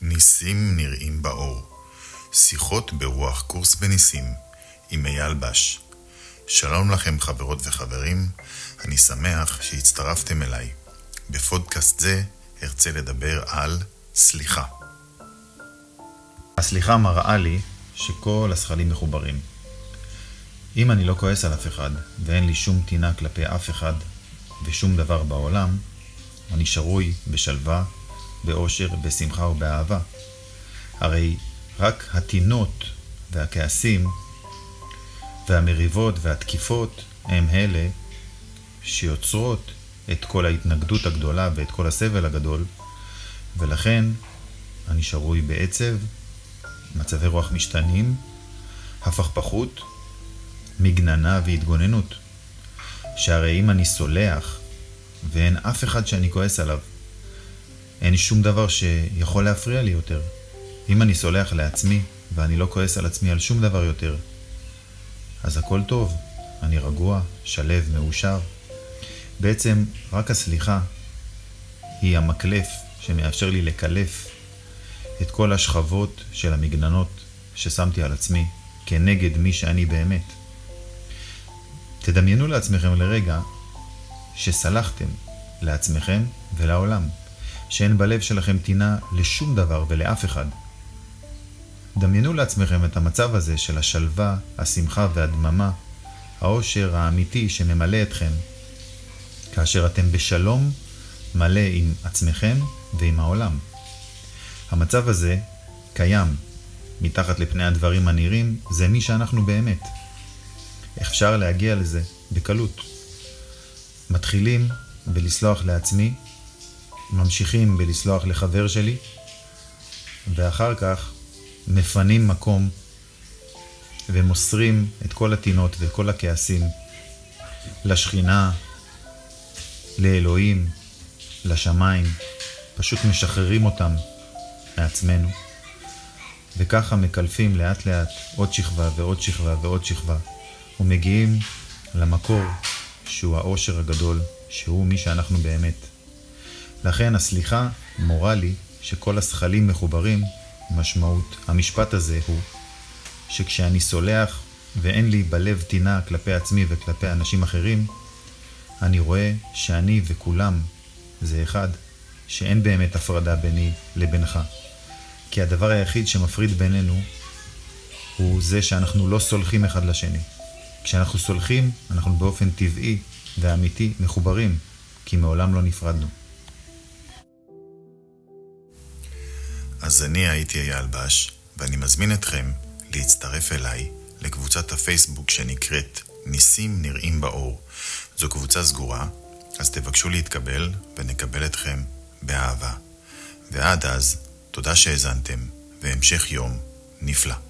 ניסים נראים באור. שיחות ברוח קורס בניסים עם אייל בש. שלום לכם חברות וחברים, אני שמח שהצטרפתם אליי. בפודקאסט זה ארצה לדבר על סליחה. הסליחה מראה לי שכל השכלים מחוברים. אם אני לא כועס על אף אחד, ואין לי שום טינה כלפי אף אחד ושום דבר בעולם, אני שרוי בשלווה, באושר, בשמחה ובאהבה. הרי רק הטינות והכעסים והמריבות והתקיפות הם אלה שיוצרות את כל ההתנגדות הגדולה ואת כל הסבל הגדול, ולכן אני שרוי בעצב, מצבי רוח משתנים, הפכפכות, מגננה והתגוננות. שהרי אם אני סולח, ואין אף אחד שאני כועס עליו, אין שום דבר שיכול להפריע לי יותר. אם אני סולח לעצמי, ואני לא כועס על עצמי על שום דבר יותר, אז הכל טוב, אני רגוע, שלב, מאושר. בעצם רק הסליחה היא המקלף שמאפשר לי לקלף את כל השכבות של המגננות ששמתי על עצמי כנגד מי שאני באמת. תדמיינו לעצמכם לרגע שסלחתם לעצמכם ולעולם, שאין בלב שלכם טינה לשום דבר ולאף אחד. דמיינו לעצמכם את המצב הזה של השלווה, השמחה והדממה, האושר האמיתי שממלא אתכם, כאשר אתם בשלום מלא עם עצמכם ועם העולם. המצב הזה קיים מתחת לפני הדברים הנראים, זה מי שאנחנו באמת. אפשר להגיע לזה בקלות. מתחילים בלסלוח לעצמי, ממשיכים בלסלוח לחבר שלי, ואחר כך מפנים מקום ומוסרים את כל הטינות וכל הכעסים לשכינה, לאלוהים, לשמיים, פשוט משחררים אותם מעצמנו, וככה מקלפים לאט לאט עוד שכבה ועוד שכבה ועוד שכבה, ומגיעים למקור שהוא העושר הגדול, שהוא מי שאנחנו באמת. לכן הסליחה מורה לי שכל השכלים מחוברים, משמעות המשפט הזה הוא שכשאני סולח ואין לי בלב טינה כלפי עצמי וכלפי אנשים אחרים, אני רואה שאני וכולם זה אחד, שאין באמת הפרדה ביני לבינך. כי הדבר היחיד שמפריד בינינו הוא זה שאנחנו לא סולחים אחד לשני. כשאנחנו סולחים, אנחנו באופן טבעי ואמיתי מחוברים, כי מעולם לא נפרדנו. אז אני הייתי אייל בש, ואני מזמין אתכם להצטרף אליי לקבוצת הפייסבוק שנקראת ניסים נראים באור. זו קבוצה סגורה, אז תבקשו להתקבל ונקבל אתכם באהבה. ועד אז, תודה שהאזנתם, והמשך יום נפלא.